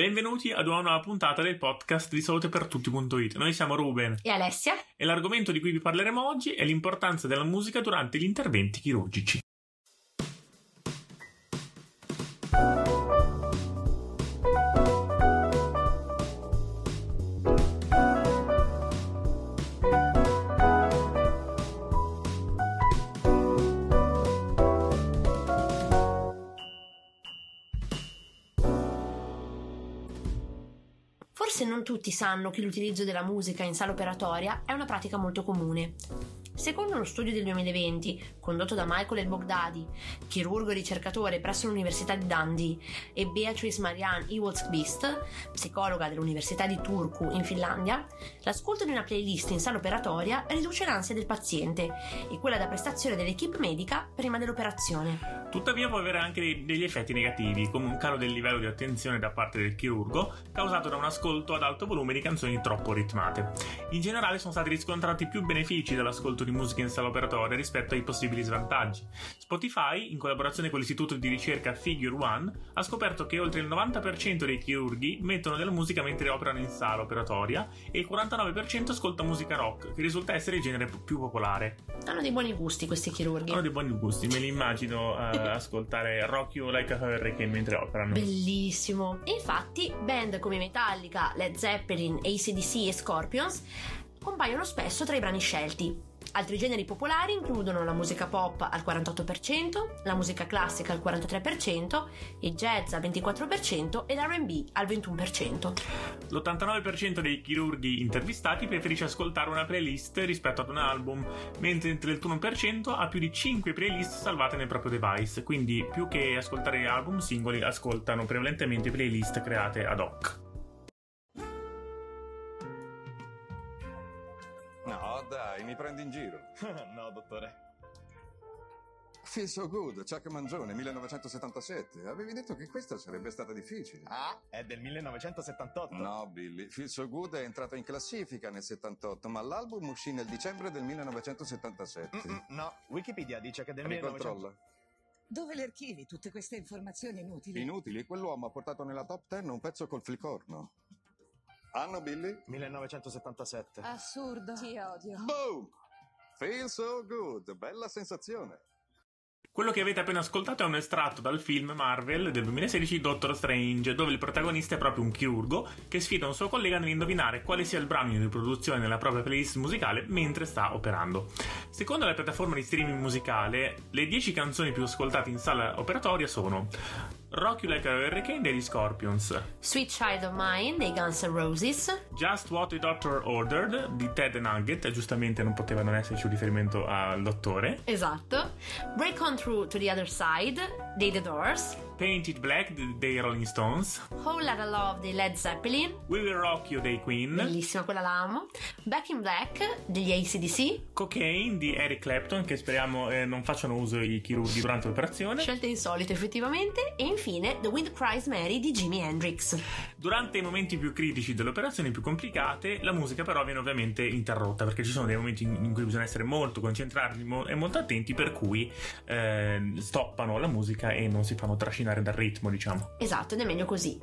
Benvenuti ad una nuova puntata del podcast di salutepertutti.it. Noi siamo Ruben e Alessia e l'argomento di cui vi parleremo oggi è l'importanza della musica durante gli interventi chirurgici. Forse non tutti sanno che l'utilizzo della musica in sala operatoria è una pratica molto comune. Secondo uno studio del 2020, condotto da Michael El Bogdadi, chirurgo e ricercatore presso l'Università di Dundee, e Beatrice Marianne Ewaldskvist, psicologa dell'Università di Turku in Finlandia, l'ascolto di una playlist in sala operatoria riduce l'ansia del paziente e quella da prestazione dell'equipe medica prima dell'operazione. Tuttavia può avere anche degli effetti negativi, come un calo del livello di attenzione da parte del chirurgo, causato da un ascolto ad alto volume di canzoni troppo ritmate. In generale sono stati riscontrati più benefici dall'ascolto di musica in sala operatoria rispetto ai possibili svantaggi. Spotify, in collaborazione con l'istituto di ricerca Figure One, ha scoperto che oltre il 90% dei chirurghi mettono della musica mentre operano in sala operatoria e il 49% ascolta musica rock, che risulta essere il genere più popolare. Hanno dei buoni gusti questi chirurghi. Hanno dei buoni gusti, me li immagino uh, ascoltare Rock You Like a Hurricane mentre operano. Bellissimo. E infatti, band come Metallica, Led Zeppelin, ACDC e Scorpions compaiono spesso tra i brani scelti. Altri generi popolari includono la musica pop al 48%, la musica classica al 43%, il jazz al 24% e l'RB al 21%. L'89% dei chirurghi intervistati preferisce ascoltare una playlist rispetto ad un album, mentre il 31% ha più di 5 playlist salvate nel proprio device, quindi più che ascoltare album singoli ascoltano prevalentemente playlist create ad hoc. In giro. no, dottore. Feel So Good, Chuck Mangione, 1977. Avevi detto che questa sarebbe stata difficile. Ah, è del 1978. No, Billy. Feel So Good è entrato in classifica nel 78, ma l'album uscì nel dicembre del 1977. Mm-mm, no, Wikipedia dice che è del Ricontrolla. 1900. Dove le archivi tutte queste informazioni inutili? Inutili, quell'uomo ha portato nella top 10 un pezzo col flicorno. Anno, Billy? 1977. Assurdo. Ti odio. Boom! Feel So Good, bella sensazione. Quello che avete appena ascoltato è un estratto dal film Marvel del 2016 Doctor Strange, dove il protagonista è proprio un chirurgo che sfida un suo collega nell'indovinare quale sia il brano in riproduzione nella propria playlist musicale mentre sta operando. Secondo la piattaforma di streaming musicale, le 10 canzoni più ascoltate in sala operatoria sono Rock You Like a Hurricane degli Scorpions, Sweet Child of Mine dei Guns N' Roses, Just What the Doctor Ordered di Ted Nugget, giustamente non poteva non esserci un riferimento al dottore, esatto, Break On Through to the Other Side dei The Doors, Painted Black dei Rolling Stones, Whole Lotta Love dei Led Zeppelin, We Will Rock You dei Queen, bellissima quella la amo, Back in Black degli ACDC, Cocaine di Eric Clapton, che speriamo eh, non facciano uso i chirurghi durante l'operazione. scelte insolite effettivamente, e infine The Wind Cries Mary di Jimi Hendrix. Durante i momenti più critici delle operazioni più complicate, la musica però viene ovviamente interrotta perché ci sono dei momenti in cui bisogna essere molto concentrati e molto attenti, per cui eh, stoppano la musica e non si fanno trascinare dal ritmo, diciamo. Esatto, ed è meglio così.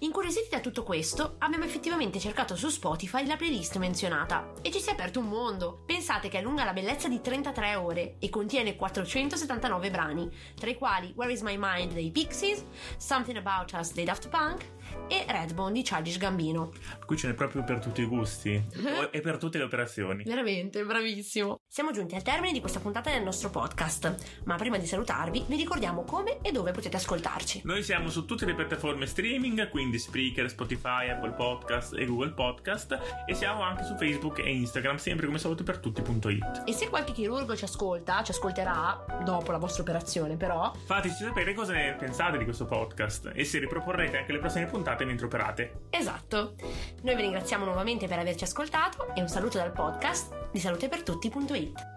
Incuriositi da tutto questo, abbiamo effettivamente cercato su Spotify la playlist menzionata e ci si è aperto un mondo. Pensate che è lunga la bellezza di 33 ore e contiene 479 brani, tra i quali Where Is My Mind dei Pixies, Something About Us. Dei Daft Punk e Redbone di Childish Gambino. Qui ce n'è proprio per tutti i gusti e per tutte le operazioni. Veramente, bravissimo. Siamo giunti al termine di questa puntata del nostro podcast, ma prima di salutarvi vi ricordiamo come e dove potete ascoltarci. Noi siamo su tutte le piattaforme streaming, quindi Spreaker, Spotify, Apple Podcast e Google Podcast e siamo anche su Facebook e Instagram, sempre come salutopertutti.it. E se qualche chirurgo ci ascolta, ci ascolterà dopo la vostra operazione, però Fateci sapere cosa ne pensate di questo podcast e se riproporrete anche le prossime puntate mentre operate. Esatto. Noi vi ringraziamo nuovamente per averci ascoltato e un saluto dal podcast di salutepertutti.it.